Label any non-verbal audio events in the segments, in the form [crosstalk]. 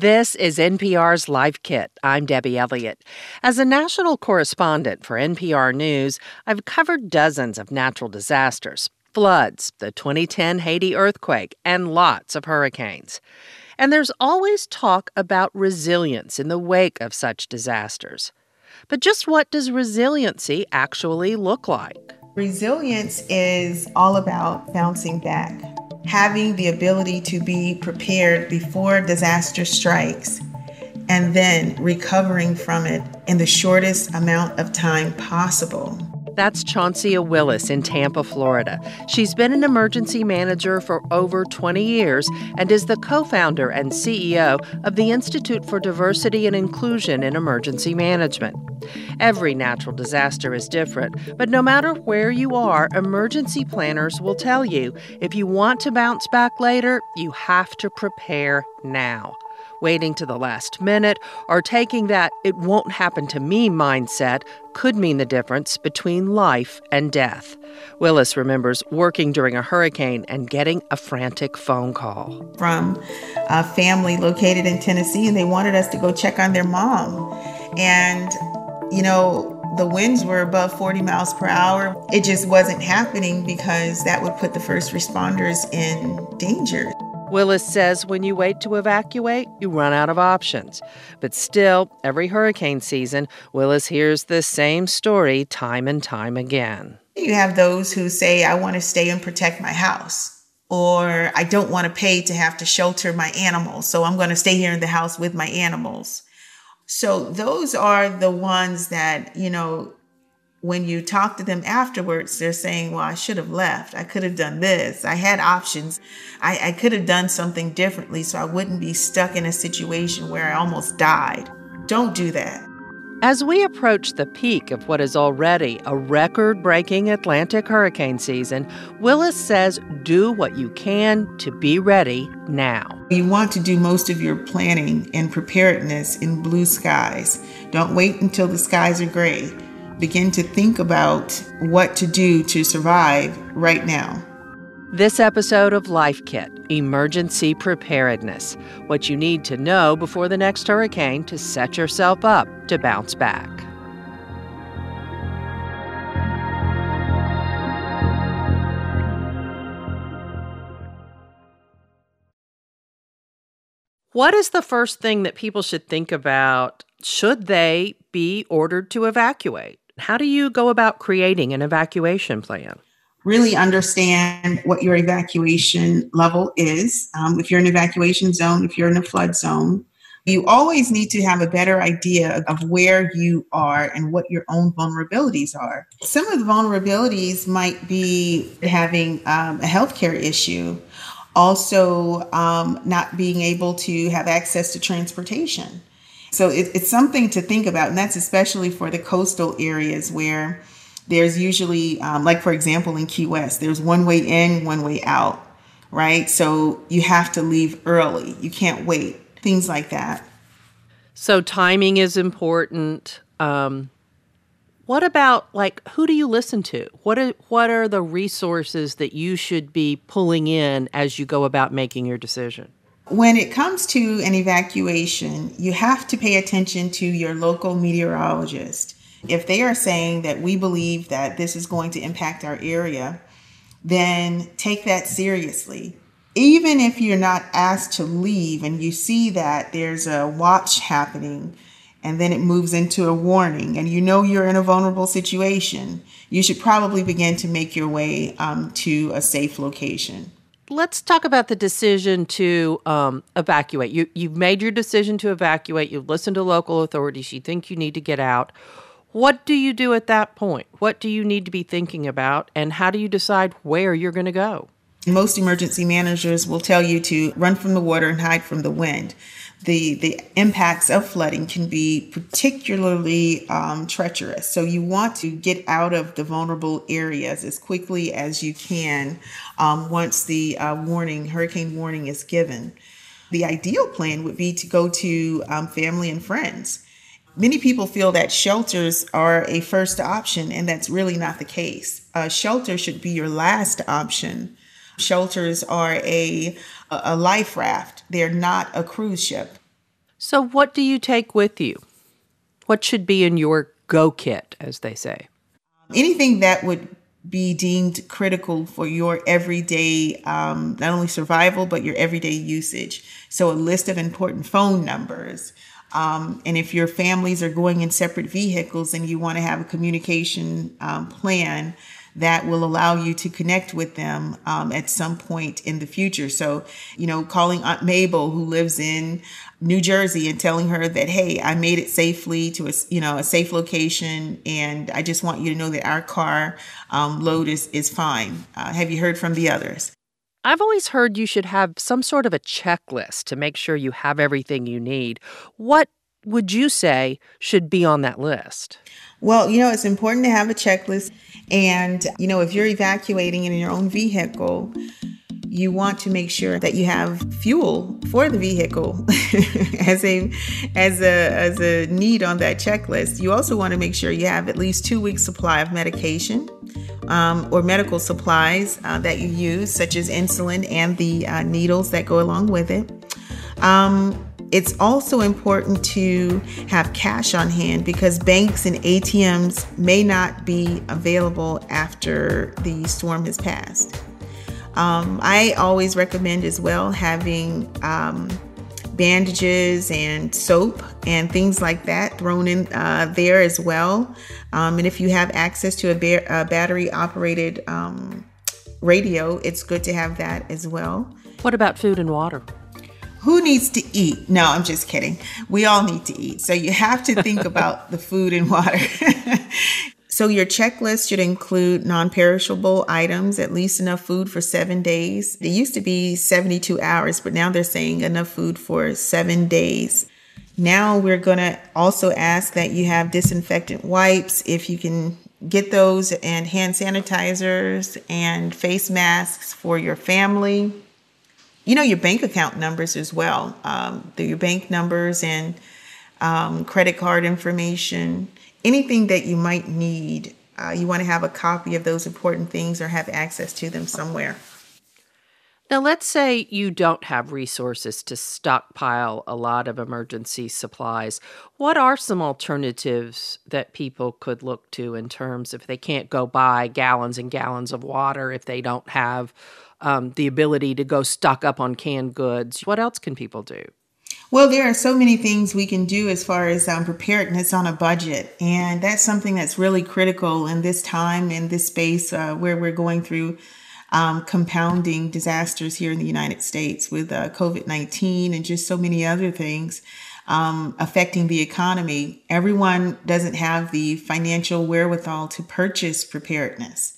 This is NPR's Life Kit. I'm Debbie Elliott. As a national correspondent for NPR News, I've covered dozens of natural disasters floods, the 2010 Haiti earthquake, and lots of hurricanes. And there's always talk about resilience in the wake of such disasters. But just what does resiliency actually look like? Resilience is all about bouncing back having the ability to be prepared before disaster strikes and then recovering from it in the shortest amount of time possible. That's Chauncia Willis in Tampa, Florida. She's been an emergency manager for over 20 years and is the co founder and CEO of the Institute for Diversity and Inclusion in Emergency Management. Every natural disaster is different, but no matter where you are, emergency planners will tell you if you want to bounce back later, you have to prepare now waiting to the last minute, or taking that it won't happen to me mindset could mean the difference between life and death. Willis remembers working during a hurricane and getting a frantic phone call from a family located in Tennessee, and they wanted us to go check on their mom. And, you know, the winds were above 40 miles per hour. It just wasn't happening because that would put the first responders in danger. Willis says when you wait to evacuate, you run out of options. But still, every hurricane season, Willis hears the same story time and time again. You have those who say, I want to stay and protect my house, or I don't want to pay to have to shelter my animals, so I'm going to stay here in the house with my animals. So those are the ones that, you know, when you talk to them afterwards, they're saying, Well, I should have left. I could have done this. I had options. I, I, could have done something differently so I wouldn't be stuck in a situation where I almost died. Don't do that. As we approach the peak of what is already a record breaking Atlantic hurricane season, Willis says do what you can to be ready now. You want to do most of your planning and preparedness in blue skies. Don't wait until the skies are gray begin to think about what to do to survive right now. This episode of Life Kit Emergency Preparedness What you need to know before the next hurricane to set yourself up to bounce back. What is the first thing that people should think about should they be ordered to evacuate? How do you go about creating an evacuation plan? Really understand what your evacuation level is. Um, if you're in an evacuation zone, if you're in a flood zone, you always need to have a better idea of where you are and what your own vulnerabilities are. Some of the vulnerabilities might be having um, a healthcare issue, also um, not being able to have access to transportation. So it, it's something to think about, and that's especially for the coastal areas where there's usually, um, like for example, in Key West, there's one way in, one way out, right? So you have to leave early. You can't wait. Things like that. So timing is important. Um, what about like who do you listen to? What are what are the resources that you should be pulling in as you go about making your decision? When it comes to an evacuation, you have to pay attention to your local meteorologist. If they are saying that we believe that this is going to impact our area, then take that seriously. Even if you're not asked to leave and you see that there's a watch happening and then it moves into a warning and you know you're in a vulnerable situation, you should probably begin to make your way um, to a safe location let's talk about the decision to um, evacuate. You you've made your decision to evacuate. You've listened to local authorities. You think you need to get out. What do you do at that point? What do you need to be thinking about, and how do you decide where you're going to go? Most emergency managers will tell you to run from the water and hide from the wind the the impacts of flooding can be particularly um, treacherous. So you want to get out of the vulnerable areas as quickly as you can um, once the uh, warning, hurricane warning, is given. The ideal plan would be to go to um, family and friends. Many people feel that shelters are a first option, and that's really not the case. A shelter should be your last option. Shelters are a a life raft. They're not a cruise ship. So, what do you take with you? What should be in your go kit, as they say? Anything that would be deemed critical for your everyday, um, not only survival, but your everyday usage. So, a list of important phone numbers. Um, and if your families are going in separate vehicles and you want to have a communication um, plan, that will allow you to connect with them um, at some point in the future. So, you know, calling Aunt Mabel, who lives in New Jersey, and telling her that, hey, I made it safely to a, you know, a safe location, and I just want you to know that our car um, load is is fine. Uh, have you heard from the others? I've always heard you should have some sort of a checklist to make sure you have everything you need. What would you say should be on that list? Well, you know, it's important to have a checklist. And, you know, if you're evacuating in your own vehicle, you want to make sure that you have fuel for the vehicle [laughs] as a as a as a need on that checklist. You also want to make sure you have at least two weeks supply of medication um, or medical supplies uh, that you use, such as insulin and the uh, needles that go along with it. Um, it's also important to have cash on hand because banks and ATMs may not be available after the storm has passed. Um, I always recommend as well having um, bandages and soap and things like that thrown in uh, there as well. Um, and if you have access to a, ba- a battery operated um, radio, it's good to have that as well. What about food and water? Who needs to eat? No, I'm just kidding. We all need to eat. So you have to think [laughs] about the food and water. [laughs] so your checklist should include non-perishable items, at least enough food for 7 days. It used to be 72 hours, but now they're saying enough food for 7 days. Now we're going to also ask that you have disinfectant wipes if you can get those and hand sanitizers and face masks for your family you know your bank account numbers as well. Um, your bank numbers and um, credit card information. Anything that you might need uh, you want to have a copy of those important things or have access to them somewhere. Now let's say you don't have resources to stockpile a lot of emergency supplies. What are some alternatives that people could look to in terms of if they can't go buy gallons and gallons of water if they don't have um, the ability to go stock up on canned goods. What else can people do? Well, there are so many things we can do as far as um, preparedness on a budget. And that's something that's really critical in this time, in this space uh, where we're going through um, compounding disasters here in the United States with uh, COVID 19 and just so many other things um, affecting the economy. Everyone doesn't have the financial wherewithal to purchase preparedness.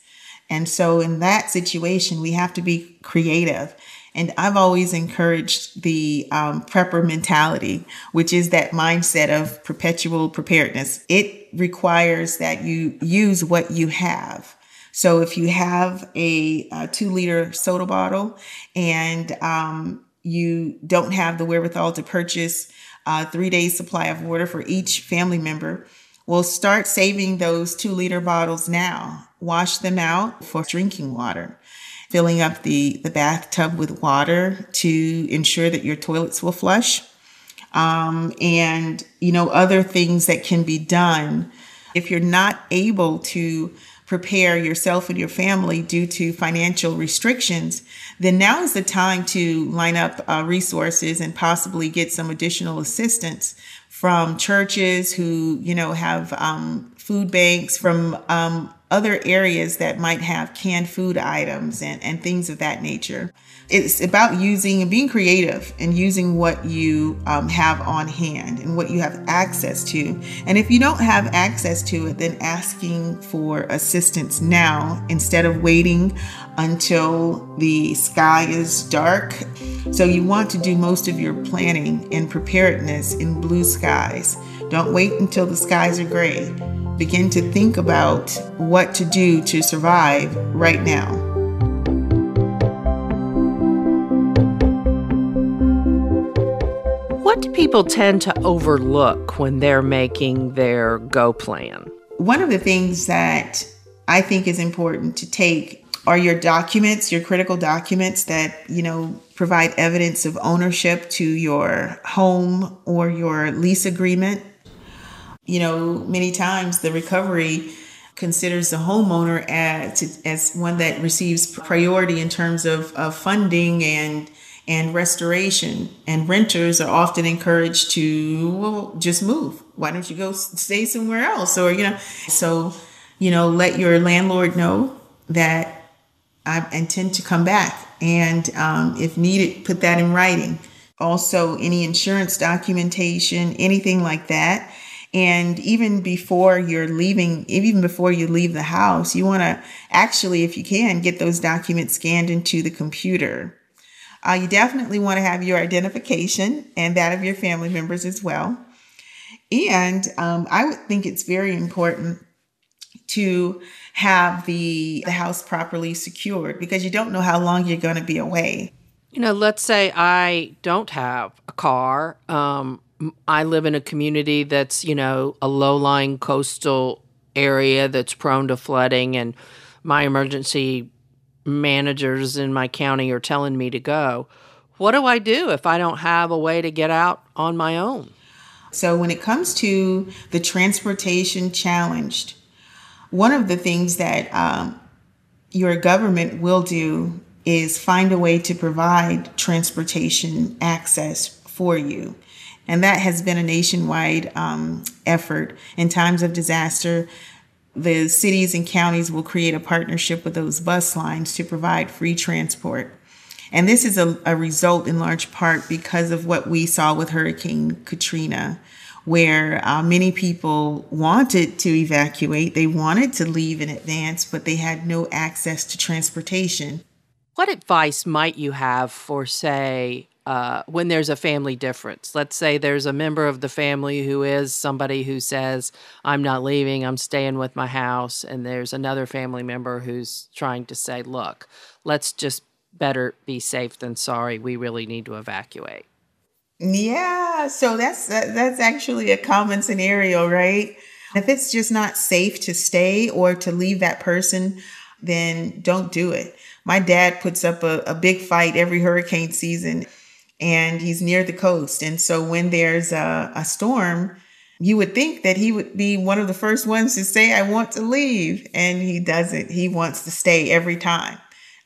And so in that situation, we have to be creative. And I've always encouraged the um, prepper mentality, which is that mindset of perpetual preparedness. It requires that you use what you have. So if you have a, a two liter soda bottle and um, you don't have the wherewithal to purchase a three days supply of water for each family member, well, start saving those two liter bottles now. Wash them out for drinking water. Filling up the, the bathtub with water to ensure that your toilets will flush. Um, and, you know, other things that can be done. If you're not able to prepare yourself and your family due to financial restrictions, then now is the time to line up uh, resources and possibly get some additional assistance from churches who, you know, have um, food banks, from um, other areas that might have canned food items and, and things of that nature. It's about using and being creative and using what you um, have on hand and what you have access to. And if you don't have access to it, then asking for assistance now instead of waiting until the sky is dark. So you want to do most of your planning and preparedness in blue skies. Don't wait until the skies are gray. Begin to think about what to do to survive right now. What do people tend to overlook when they're making their go plan? One of the things that I think is important to take are your documents, your critical documents that, you know, provide evidence of ownership to your home or your lease agreement. You know, many times the recovery considers the homeowner as, as one that receives priority in terms of, of funding and and restoration. And renters are often encouraged to well, just move. Why don't you go stay somewhere else? Or you know, so you know, let your landlord know that I intend to come back, and um, if needed, put that in writing. Also, any insurance documentation, anything like that. And even before you're leaving, even before you leave the house, you want to actually, if you can, get those documents scanned into the computer. Uh, you definitely want to have your identification and that of your family members as well. And um, I would think it's very important to have the, the house properly secured because you don't know how long you're going to be away. You know, let's say I don't have a car. Um, I live in a community that's, you know, a low lying coastal area that's prone to flooding, and my emergency managers in my county are telling me to go. What do I do if I don't have a way to get out on my own? So, when it comes to the transportation challenged, one of the things that um, your government will do is find a way to provide transportation access for you. And that has been a nationwide um, effort in times of disaster the cities and counties will create a partnership with those bus lines to provide free transport. And this is a, a, result in large part because of what we saw with Hurricane Katrina, where uh, many people wanted to evacuate, they wanted to leave in advance, but they had no access to transportation. What advice might you have for, say, uh, when there's a family difference. Let's say there's a member of the family who is somebody who says, I'm not leaving, I'm staying with my house. And there's another family member who's trying to say, look, let's just better be safe than sorry. We really need to evacuate. Yeah, so that's that's actually a common scenario, right? If it's just not safe to stay or to leave that person, then don't do it. My dad puts up a, a big fight every hurricane season and he's near the coast. And so when there's a, a storm, you would think that he would be one of the first ones to say, I want to leave. And he doesn't. He wants to stay every time.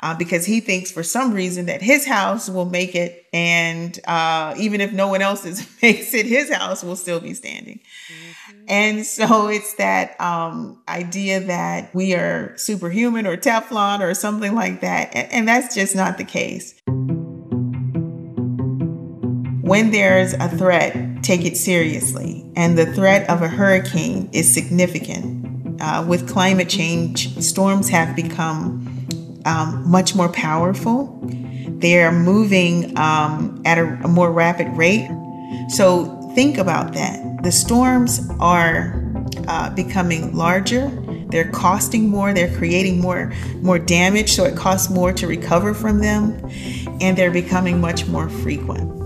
Uh, because he thinks for some reason that his house will make it, and uh, even if no one else's [laughs] makes it, his house will still be standing. Mm-hmm. And so it's that um, idea that we are superhuman or Teflon or something like that, and, and that's just not the case. When there's a threat, take it seriously. And the threat of a hurricane is significant. Uh, with climate change, storms have become um, much more powerful. They're moving um, at a, a more rapid rate. So think about that. The storms are uh, becoming larger. They're costing more. They're creating more more damage, so it costs more to recover from them, and they're becoming much more frequent.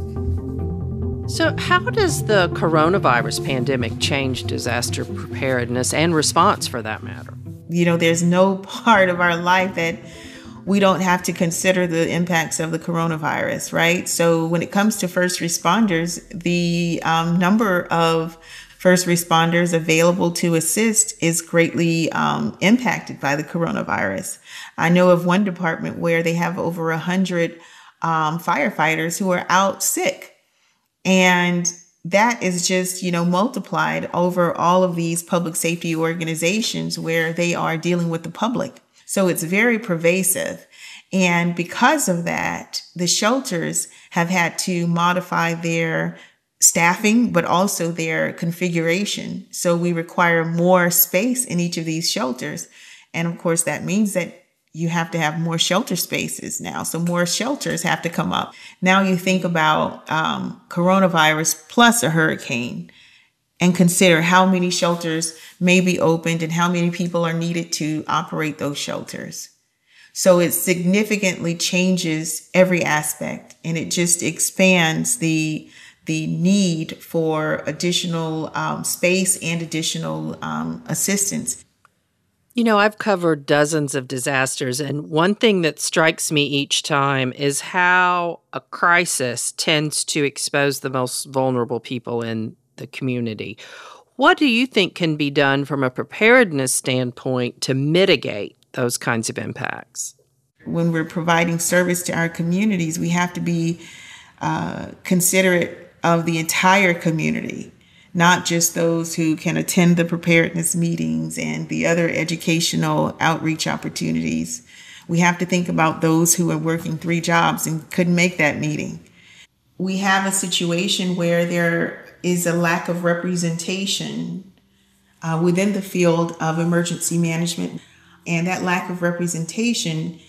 So, how does the coronavirus pandemic change disaster preparedness and response for that matter? You know, there's no [laughs] part of our life that we don't have to consider the impacts of the coronavirus, right? So, when it comes to first responders, the um, number of first responders available to assist is greatly um, impacted by the coronavirus. I know of one department where they have over a hundred um, firefighters who are out sick and that is just, you know, multiplied over all of these public safety organizations where they are dealing with the public. So it's very pervasive. And because of that, the shelters have had to modify their staffing, but also their configuration. So we require more space in each of these shelters. And of course, that means that you have to have more shelter spaces now. So more shelters have to come up. Now you think about um, coronavirus plus a hurricane and consider how many shelters may be opened and how many people are needed to operate those shelters. So it significantly changes every aspect and it just expands the the need for additional um, space and additional um, assistance You know, I've covered dozens of disasters, and one thing that strikes me each time is how a crisis tends to expose the most vulnerable people in the community. What do you think can be done from a preparedness standpoint to mitigate those kinds of impacts? When we're providing service to our communities, we have to be uh, considerate of the entire community not just those who can attend the preparedness meetings and the other educational outreach opportunities. We have to think about those who are working three jobs and couldn't make that meeting. We have a situation where there is a lack of representation uh, within the field of emergency management, and that lack of representation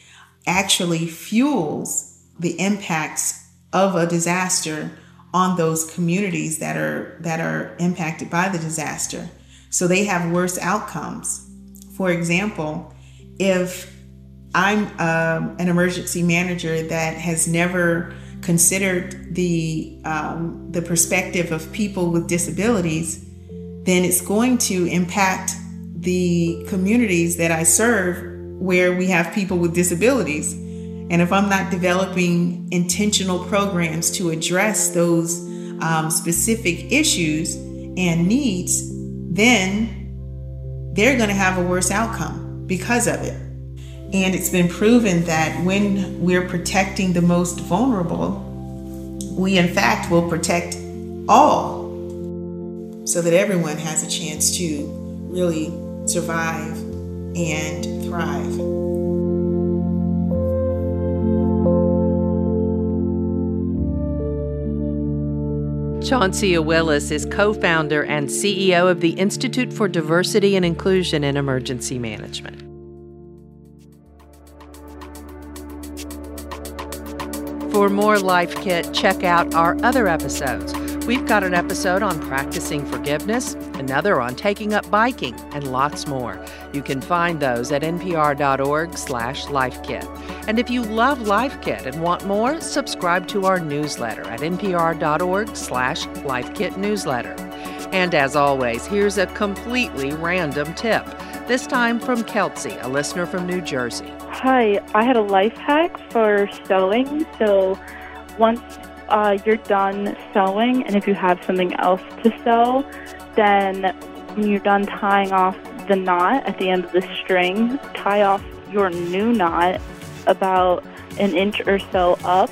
actually fuels the impacts of a disaster on those communities that are that are impacted by the disaster. So they have worse outcomes. For example if i'm um, an emergency manager that has never considered the um, the perspective of people with disabilities then it's going to impact the communities that i serve where we have people with disabilities and if I'm not developing intentional programs to address those um, specific issues and needs, then they're going to have a worse outcome because of it. And it's been proven that when we're protecting the most vulnerable, we in fact will protect all so that everyone has a chance to really survive and thrive. Chauncia Willis is co founder and CEO of the Institute for Diversity and Inclusion in Emergency Management. For more Life Kit, check out our other episodes. We've got an episode on practicing forgiveness, another on taking up biking, and lots more. You can find those at npr.org slash lifekit. And if you love Life Kit and want more, subscribe to our newsletter at npr.org slash lifekitnewsletter. And as always, here's a completely random tip, this time from Kelsey, a listener from New Jersey. Hi, I had a life hack for sewing. So once uh, you're done sewing, and if you have something else to sew, then when you're done tying off the knot at the end of the string, tie off your new knot about an inch or so up,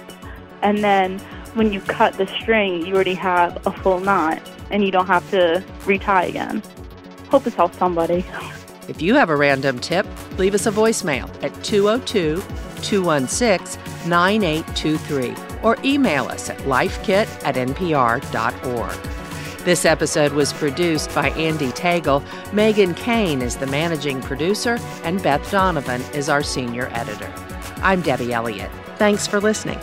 and then when you cut the string, you already have a full knot, and you don't have to retie again. Hope this helps somebody. If you have a random tip, leave us a voicemail at 202 216 9823 or email us at lifekit at npr.org. This episode was produced by Andee Tagle. Meghan Keane is the managing producer, and Beth Donovan is our senior editor. I'm Debbie Elliott. Thanks for listening.